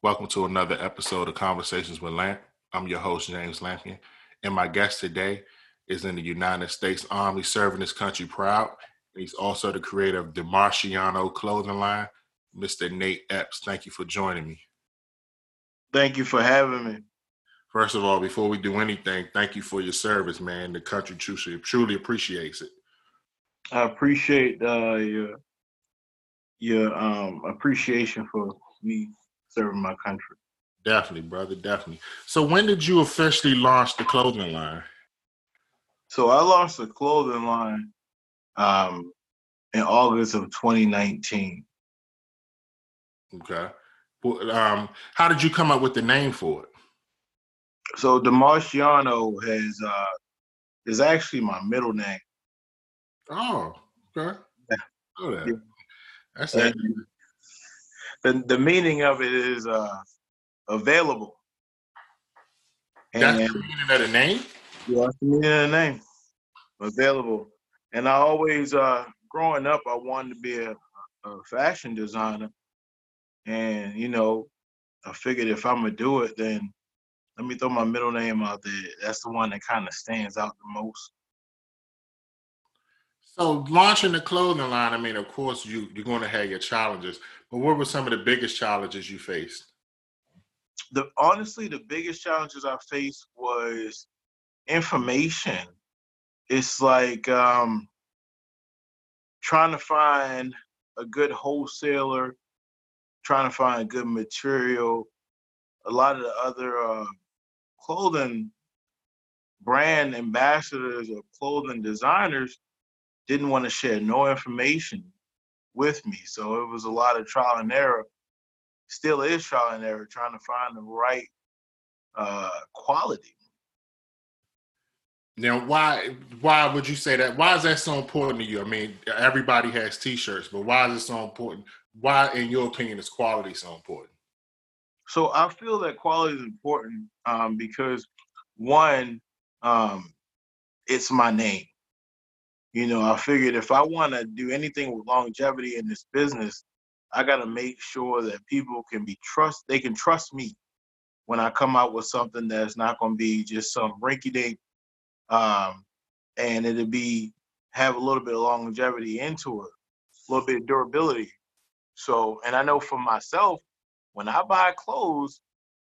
Welcome to another episode of Conversations with Lamp. I'm your host, James Lampion, and my guest today is in the United States Army serving his country proud. He's also the creator of DiMarciano clothing line, Mr. Nate Epps. Thank you for joining me. Thank you for having me. First of all, before we do anything, thank you for your service, man. The country truly, truly appreciates it. I appreciate uh, your your um, appreciation for me serving my country. Definitely, brother. Definitely. So, when did you officially launch the clothing line? So, I launched the clothing line um, in August of 2019. Okay. Well, um, how did you come up with the name for it? So, DiMarciano has uh, is actually my middle name. Oh, okay. Yeah. That. Yeah. That's And it. The the meaning of it is uh, available. That's the meaning of the name. Yeah, that's the meaning of the name. Available. And I always, uh, growing up, I wanted to be a, a fashion designer. And, you know, I figured if I'm going to do it, then let me throw my middle name out there. That's the one that kind of stands out the most. So, launching the clothing line. I mean, of course, you you're going to have your challenges. But what were some of the biggest challenges you faced? The honestly, the biggest challenges I faced was information. It's like um, trying to find a good wholesaler, trying to find good material. A lot of the other uh, clothing brand ambassadors or clothing designers didn't want to share no information with me. So it was a lot of trial and error. Still is trial and error trying to find the right uh, quality. Now, why why would you say that? Why is that so important to you? I mean, everybody has T-shirts, but why is it so important? Why, in your opinion, is quality so important? So I feel that quality is important um, because one, um, it's my name. You know, I figured if I want to do anything with longevity in this business, I got to make sure that people can be trust. They can trust me when I come out with something that's not going to be just some rinky-dink, um, and it'll be have a little bit of longevity into it, a little bit of durability. So, and I know for myself, when I buy clothes,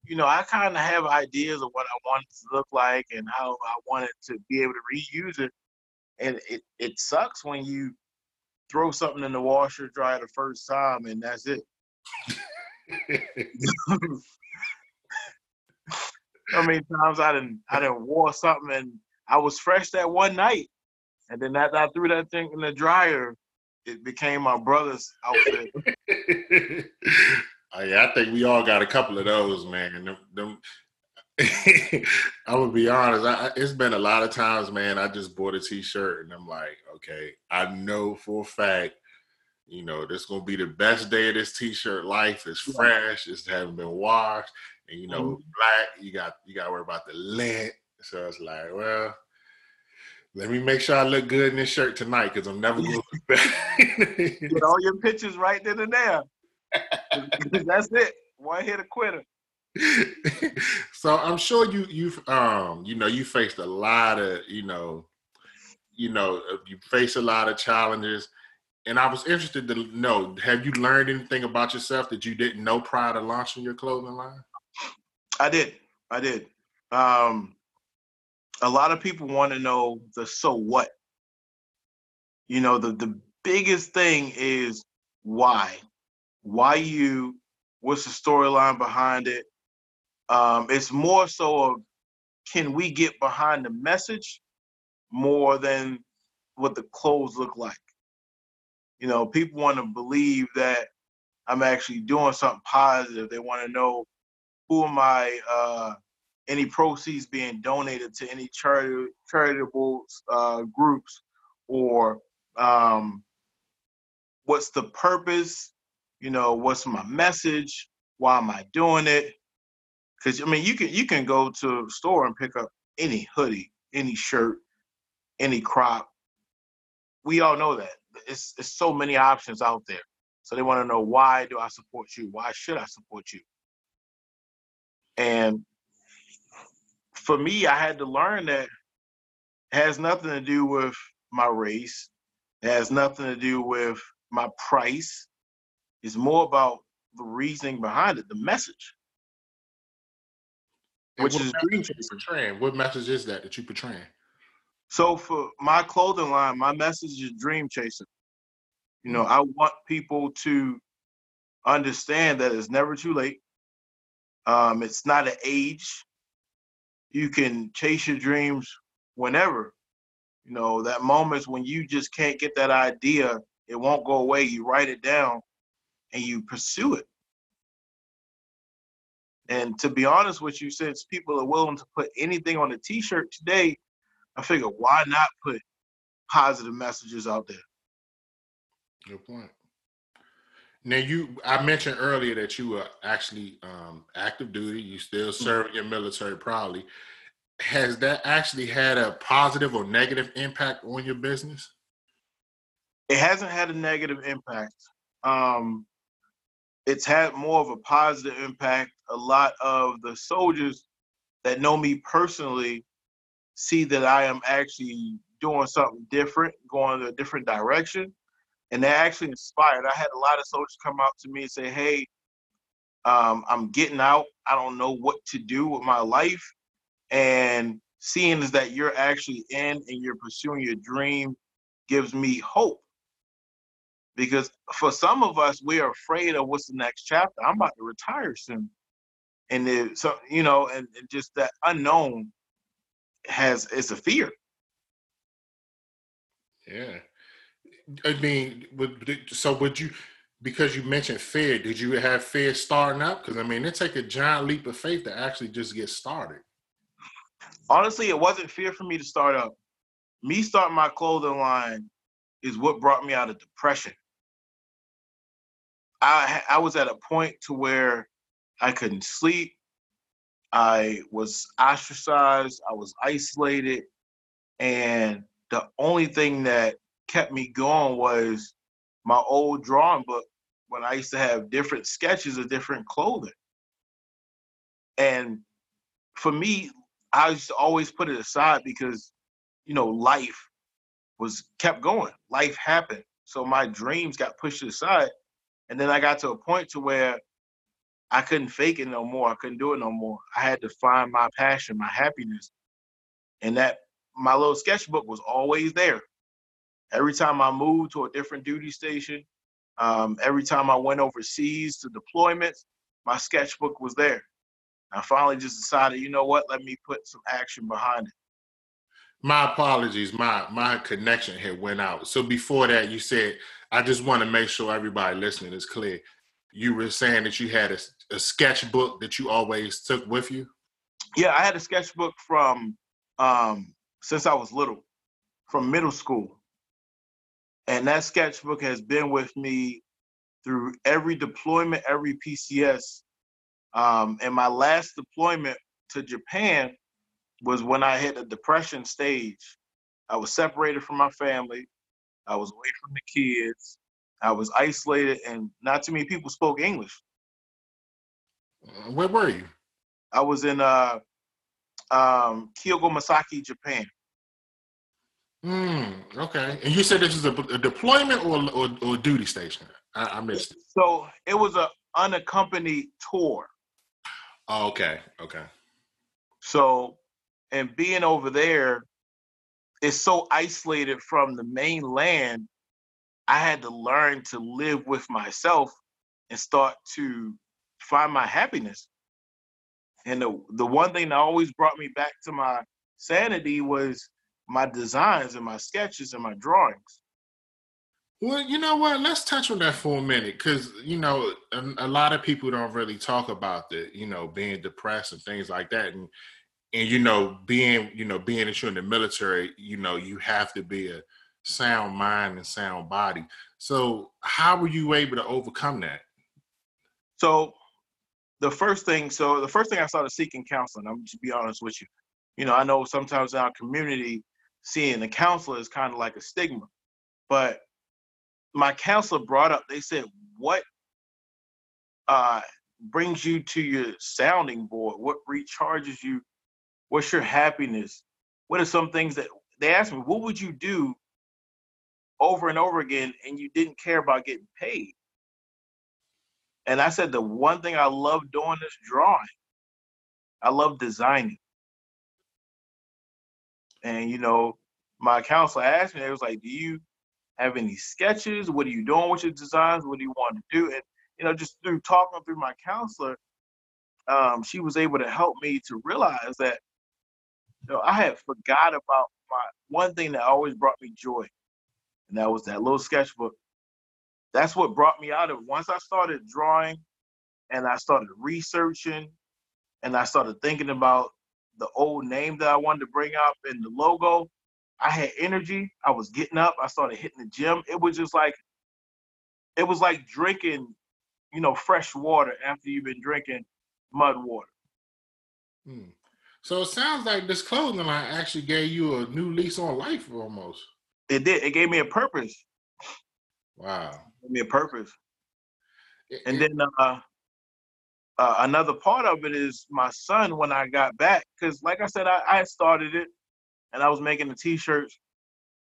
you know, I kind of have ideas of what I want it to look like and how I want it to be able to reuse it. And it, it sucks when you throw something in the washer, dry the first time, and that's it. How many times I didn't I didn't wore something and I was fresh that one night, and then after I threw that thing in the dryer, it became my brother's outfit. Oh, yeah, I think we all got a couple of those, man. Them, them I'm gonna be honest. I, it's been a lot of times, man. I just bought a T-shirt and I'm like, okay, I know for a fact, you know, this gonna be the best day of this T-shirt life. It's fresh. It's haven't been washed, and you know, Mhm. black. You got you got to worry about the lint. So it's like, well, let me make sure I look good in this shirt tonight because I'm never gonna look bad. Get all your pictures right then and there. that's it. One hit a quitter. so I'm sure you you've um you know you faced a lot of you know you know uh, you face a lot of challenges and I was interested to know have you learned anything about yourself that you didn't know prior to launching your clothing line? I did. I did. Um, a lot of people want to know the so what. You know, the the biggest thing is why. Why you? What's the storyline behind it? Um, it's more so of can we get behind the message more than what the clothes look like. You know, people want to believe that I'm actually doing something positive. They want to know who am I uh, any proceeds being donated to any charitable uh, groups or um, what's the purpose you know what's my message why am i doing it because i mean you can you can go to a store and pick up any hoodie any shirt any crop we all know that it's, it's so many options out there so they want to know why do i support you why should i support you And for me, I had to learn that has nothing to do with my race. It has nothing to do with my price. It's more about the reasoning behind it, the message. Which what is message dream chasing. portraying? What message is that that you portraying? So for my clothing line, my message is dream chasing. You know, I want people to understand that it's never too late. Um, it's not an age. You can chase your dreams whenever. You know, that moments when you just can't get that idea, it won't go away. You write it down and you pursue it. And to be honest with you, since people are willing to put anything on a t-shirt today, I figure why not put positive messages out there? Good point. Now you, I mentioned earlier that you were actually um, active duty. You still serving your military proudly. Has that actually had a positive or negative impact on your business? It hasn't had a negative impact. Um, it's had more of a positive impact. A lot of the soldiers that know me personally see that I am actually doing something different, going a different direction, and they're actually inspired. I had a lot of soldiers come out to me and say, "Hey, um, I'm getting out. I don't know what to do with my life, and seeing is that you're actually in and you're pursuing your dream gives me hope." Because for some of us, we are afraid of what's the next chapter. I'm about to retire soon, and it, so you know, and, and just that unknown has it's a fear. Yeah. I mean, would, so would you, because you mentioned fear, did you have fear starting up? Because I mean, it take a giant leap of faith to actually just get started. Honestly, it wasn't fear for me to start up. Me starting my clothing line is what brought me out of depression. I I was at a point to where I couldn't sleep. I was ostracized. I was isolated, and the only thing that kept me going was my old drawing book when I used to have different sketches of different clothing. And for me, I used to always put it aside because, you know, life was kept going. Life happened. So my dreams got pushed aside. And then I got to a point to where I couldn't fake it no more. I couldn't do it no more. I had to find my passion, my happiness. And that my little sketchbook was always there. Every time I moved to a different duty station, um, every time I went overseas to deployments, my sketchbook was there. I finally just decided, you know what, let me put some action behind it. My apologies, my my connection had went out. So before that, you said, I just want to make sure everybody listening is clear. You were saying that you had a, a sketchbook that you always took with you. Yeah, I had a sketchbook from um, since I was little, from middle school. And that sketchbook has been with me through every deployment, every PCS. Um, and my last deployment to Japan was when I hit a depression stage. I was separated from my family. I was away from the kids. I was isolated, and not too many people spoke English. Uh, Where were you? I was in uh, um, Kyogamisaki, Japan. Hmm. Okay. And you said this is a, a deployment or, or or duty station. I, I missed it. So it was a unaccompanied tour. Oh, okay. Okay. So, and being over there is so isolated from the mainland, I had to learn to live with myself and start to find my happiness. And the, the one thing that always brought me back to my sanity was my designs and my sketches and my drawings. Well, you know what? Let's touch on that for a minute, because you know a, a lot of people don't really talk about the, you know, being depressed and things like that, and and you know, being you know, being that you're in the military, you know, you have to be a sound mind and sound body. So, how were you able to overcome that? So the first thing, so the first thing I started seeking counseling. I'm just be honest with you. You know, I know sometimes in our community, seeing a counselor is kind of like a stigma, but my counselor brought up. They said, "What uh, brings you to your sounding board? What recharges you? What's your happiness? What are some things that they asked me, what would you do over and over again and you didn't care about getting paid? And I said, the one thing I love doing is drawing. I love designing. And, you know, my counselor asked me, it was like, do you have any sketches? What are you doing with your designs? What do you want to do? And, you know, just through talking through my counselor, um, she was able to help me to realize that, know, I had forgot about my one thing that always brought me joy, and that was that little sketchbook. That's what brought me out of. Once I started drawing, and I started researching, and I started thinking about the old name that I wanted to bring up in the logo. I had energy. I was getting up. I started hitting the gym. It was just like, it was like drinking, you know, fresh water after you've been drinking mud water. Hmm. So it sounds like this clothing line actually gave you a new lease on life almost. It did. It gave me a purpose. Wow. It gave me a purpose. And then uh, uh, another part of it is my son when I got back, because like I said, I, I started it and I was making the t-shirts.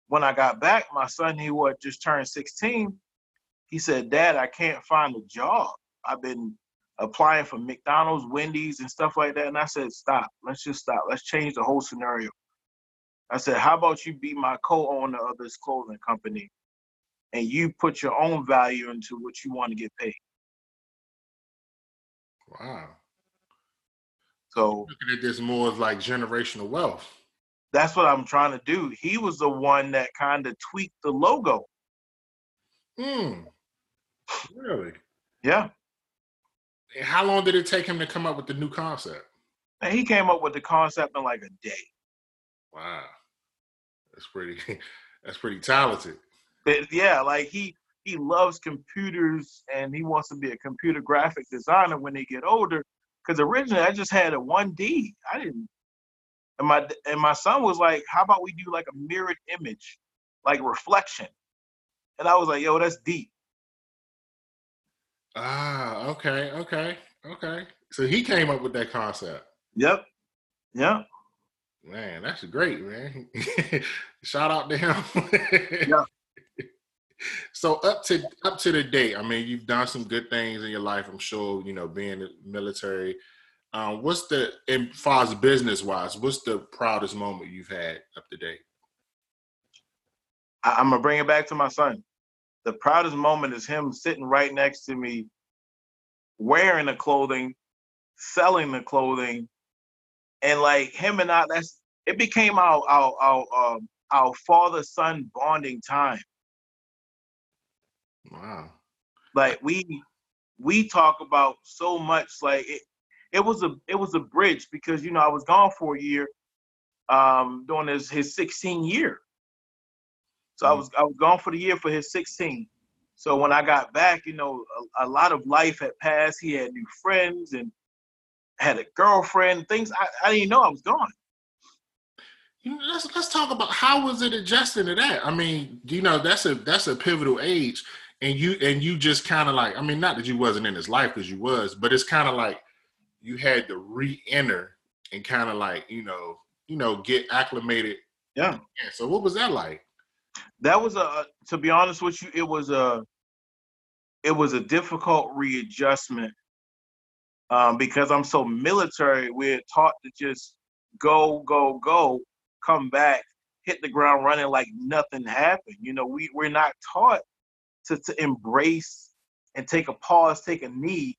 When I got back, my son, he was just turned 16. He said, Dad, I can't find a job. I've been applying for McDonald's, Wendy's, and stuff like that. And I said, stop. Let's just stop. Let's change the whole scenario. I said, how about you be my co-owner of this clothing company and you put your own value into what you want to get paid. Wow. So looking at this more as like generational wealth. That's what I'm trying to do. He was the one that kind of tweaked the logo. Hmm. Really? Yeah. How long did it take him to come up with the new concept? And he came up with the concept in like a day. Wow, that's pretty. That's pretty talented. But yeah, like he he loves computers and he wants to be a computer graphic designer when they get older. Because originally I just had a one D. I didn't. And my and my son was like, "How about we do like a mirrored image, like reflection?" And I was like, "Yo, that's deep." Ah, okay, okay, okay. So he came up with that concept. Yep. Yep. Man, that's great, man. Shout out to him. yeah. So up to up to the date, I mean, you've done some good things in your life. I'm sure, you know, being the military. Um, what's the, as far as business wise, what's the proudest moment you've had up to date? I'm gonna bring it back to my son the proudest moment is him sitting right next to me, wearing the clothing, selling the clothing, and like him and I. That's it became our our our um, our father son bonding time. Wow. Like we we talk about so much. Like it, it was a it was a bridge because you know I was gone for a year, um, during his his 16 year. So mm-hmm. I was I was gone for the year for his 16. So when I got back, you know, a, a, lot of life had passed. He had new friends and had a girlfriend. Things I, I didn't know I was gone. Let's let's talk about how was it adjusting to that. I mean, you know, that's a that's a pivotal age, and you and you just kind of like, I mean, not that you wasn't in his life because you was, but it's kind of like you had to re-enter and kind of like you know, you know, get acclimated. Yeah. yeah. So what was that like? That was a to be honest with you, it was a it was a difficult readjustment um, because I'm so military. We're taught to just go, go, go, come back, hit the ground running like nothing happened. You know, we we're not taught to to embrace and take a pause, take a knee,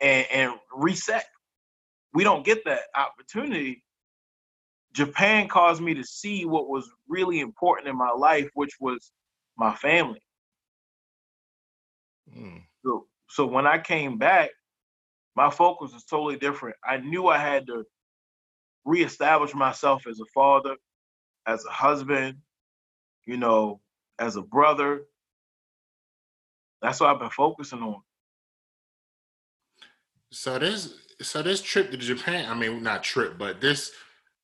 and, and reset. We don't get that opportunity Japan caused me to see what was really important in my life, which was my family. Mm. So, so when I came back, my focus was totally different. I knew I had to reestablish myself as a father, as a husband, you know, as a brother. That's what I've been focusing on. So this so this trip to Japan, I mean not trip, but this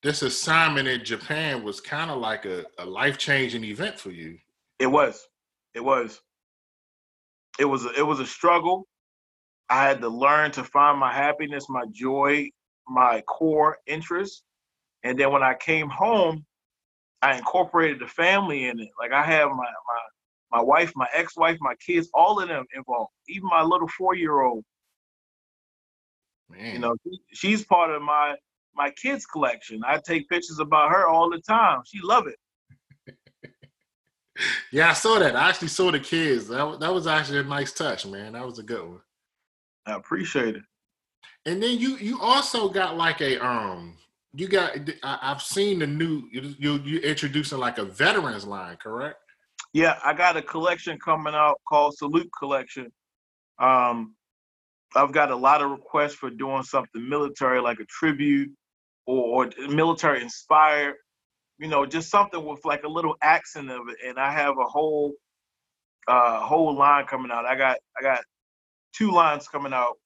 this assignment in Japan was kind of like a, a life changing event for you. It was. It was. It was. A, it was a struggle. I had to learn to find my happiness, my joy, my core interests. And then when I came home, I incorporated the family in it. Like I have my my my wife, my ex-wife, my kids, all of them involved. Even my little four-year-old. Man. You know, she's part of my my kids collection. I take pictures about her all the time. She love it. yeah, I saw that. I actually saw the kids. That that was actually a nice touch, man. That was a good one. I appreciate it. And then you you also got like a um you got I, have seen the new you you you introducing like a veterans line, correct? Yeah, I got a collection coming out called Salute Collection. Um, I've got a lot of requests for doing something military, like a tribute or, or military inspired. You know, just something with like a little accent of it. And I have a whole uh whole line coming out. I got I got two lines coming out.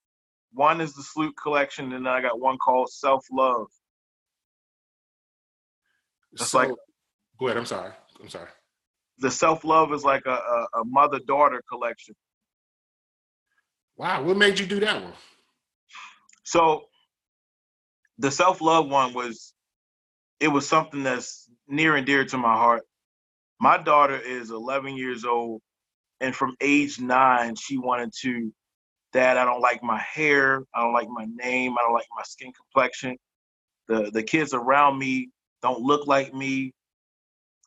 One is the Salute Collection, and then I got one called Self Love. It's so, like go ahead. I'm sorry. I'm sorry the self love is like a, a, a mother daughter collection. Wow, what made you do that one? So the self love one was it was something that's near and dear to my heart. My daughter is 11 years old, and from age nine, she wanted to, Dad, I don't like my hair, I don't like my name, I don't like my skin complexion. The the kids around me don't look like me.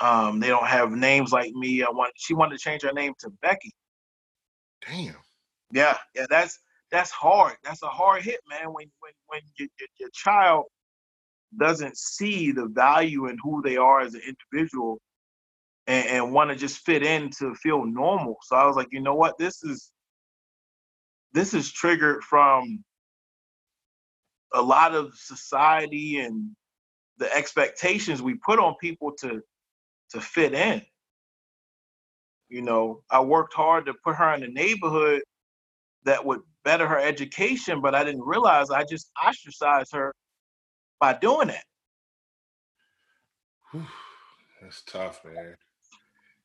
Um, they don't have names like me. I want. She wanted to change her name to Becky. Damn. Yeah, yeah. That's that's hard. That's a hard hit, man. When when when your, your, your child doesn't see the value in who they are as an individual and, and want to just fit in to feel normal. So I was like, you know what? This is this is triggered from a lot of society and the expectations we put on people to to fit in. You know, I worked hard to put her in the neighborhood that would better her education, but I didn't realize I just ostracized her by doing that. That's tough, man.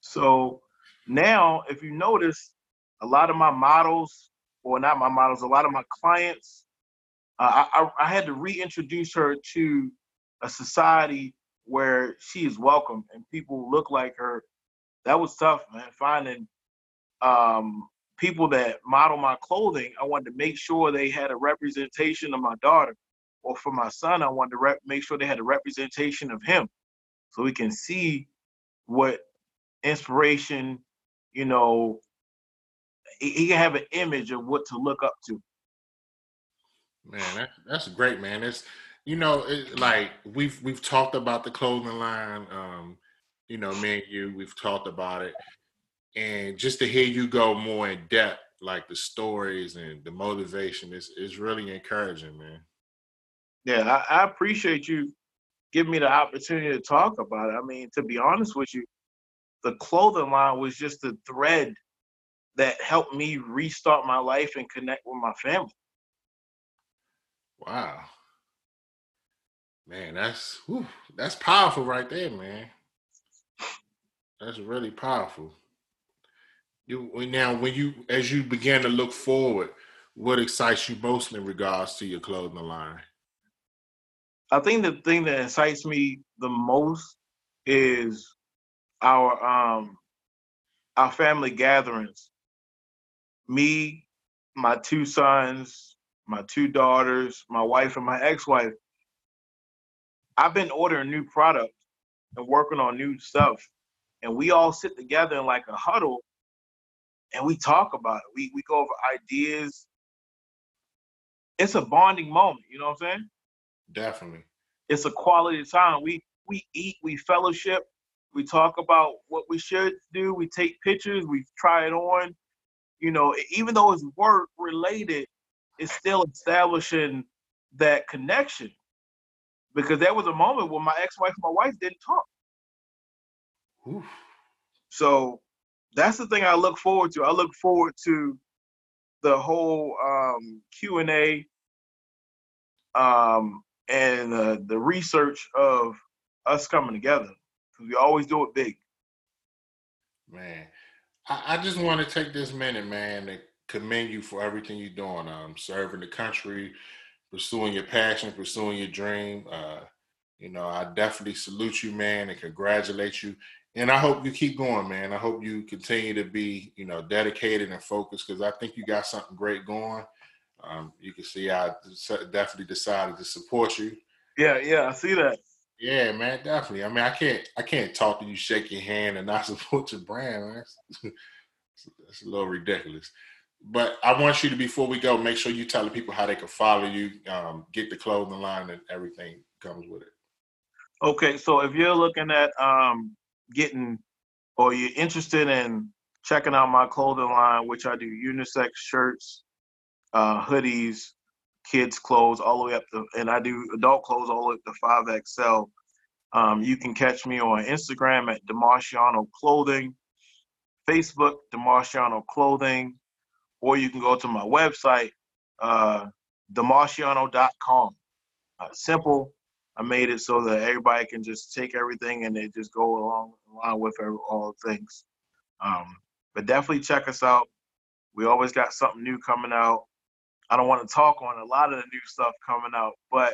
So now, if you notice, a lot of my models, or not my models, a lot of my clients, uh, I, I had to reintroduce her to a society where she is welcome and people look like her. That was tough, man. Finding um, people that model my clothing, I wanted to make sure they had a representation of my daughter, or for my son, I wanted to rep- make sure they had a representation of him, so we can see what inspiration, you know, he, can have an image of what to look up to. Man, that, that's great, man. It's you know, it, like we've we've talked about the clothing line. Um, you know, me and you, we've talked about it, and just to hear you go more in depth, like the stories and the motivation, is is really encouraging, man. Yeah, I, I appreciate you giving me the opportunity to talk about it. I mean, to be honest with you, the clothing line was just a thread that helped me restart my life and connect with my family. Wow. Man, that's whew, that's powerful right there, man. That's really powerful. You now when you as you begin to look forward, what excites you most in regards to your clothing line? I think the thing that excites me the most is our um our family gatherings. Me, my two sons, my two daughters, my wife and my ex-wife I've been ordering new products and working on new stuff, and we all sit together in like a huddle, and we talk about it. We we go over ideas. It's a bonding moment. You know what I'm saying? Definitely. It's a quality time. We we eat, we fellowship, we talk about what we should do. We take pictures, we try it on. You know, even though it's work related, it's still establishing that connection because there was a moment when my ex-wife and my wife didn't talk. Oof. So that's the thing I look forward to. I look forward to the whole um, Q and A um, and uh, the research of us coming together because we always do it big. Man, I, I just want to take this minute, man, to commend you for everything you're doing. Um, serving the country, pursuing your passion, pursuing your dream. Uh, you know, I definitely salute you, man, and congratulate you. And I hope you keep going, man. I hope you continue to be, you know, dedicated and focused because I think you got something great going. Um, you can see I definitely decided to support you. Yeah, yeah, I see that. Yeah, man, definitely. I mean, I can't, I can't talk to you, shake your hand, and not support your brand, man. That's a little ridiculous. But I want you to, before we go, make sure you tell the people how they can follow you, um, get the clothing line, and everything comes with it. Okay, so if you're looking at um, getting or you're interested in checking out my clothing line, which I do unisex shirts, uh, hoodies, kids clothes, all the way up to, and I do adult clothes all the way up to five XL. Um, you can catch me on Instagram at Demarciano Clothing, Facebook Demarciano Clothing, or you can go to my website, uh, demarciano.com. Uh, simple, I made it so that everybody can just take everything and they just go along along with all things. Um, but definitely check us out. We always got something new coming out. I don't want to talk on a lot of the new stuff coming out, but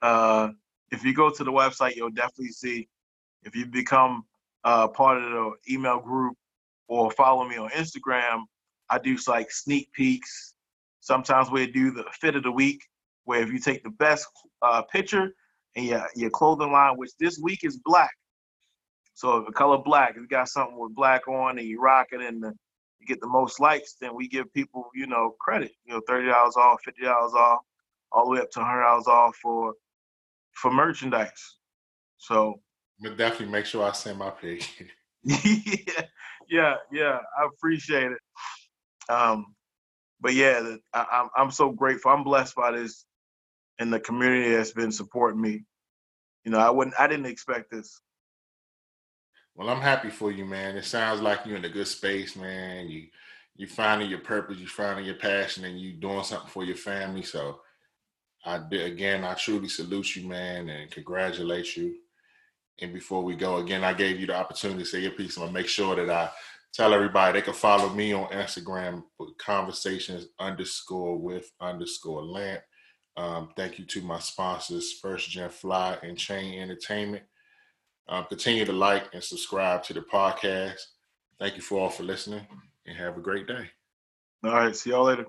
uh, if you go to the website, you'll definitely see. If you become uh, part of the email group or follow me on Instagram, I do like sneak peeks. Sometimes we do the fit of the week, where if you take the best uh, picture and your your clothing line, which this week is black. So if the color black, if you got something with black on and you rock it and the, you get the most likes, then we give people, you know, credit. You know, thirty dollars off, fifty dollars off, all the way up to hundred dollars off for for merchandise. So but definitely make sure I send my pig. yeah, yeah, yeah. I appreciate it. Um, but yeah, I, I'm I'm so grateful. I'm blessed by this and the community that's been supporting me. You know, I wouldn't, I didn't expect this. Well, I'm happy for you, man. It sounds like you're in a good space, man. You you finding your purpose, you finding your passion, and you doing something for your family. So, I again, I truly salute you, man, and congratulate you. And before we go, again, I gave you the opportunity to say your piece. I'm gonna make sure that I tell everybody they can follow me on Instagram, conversations underscore with underscore lamp. Um, thank you to my sponsors, First Gen Fly and Chain Entertainment. Um, continue to like and subscribe to the podcast. Thank you for all for listening and have a great day. All right. See y'all later.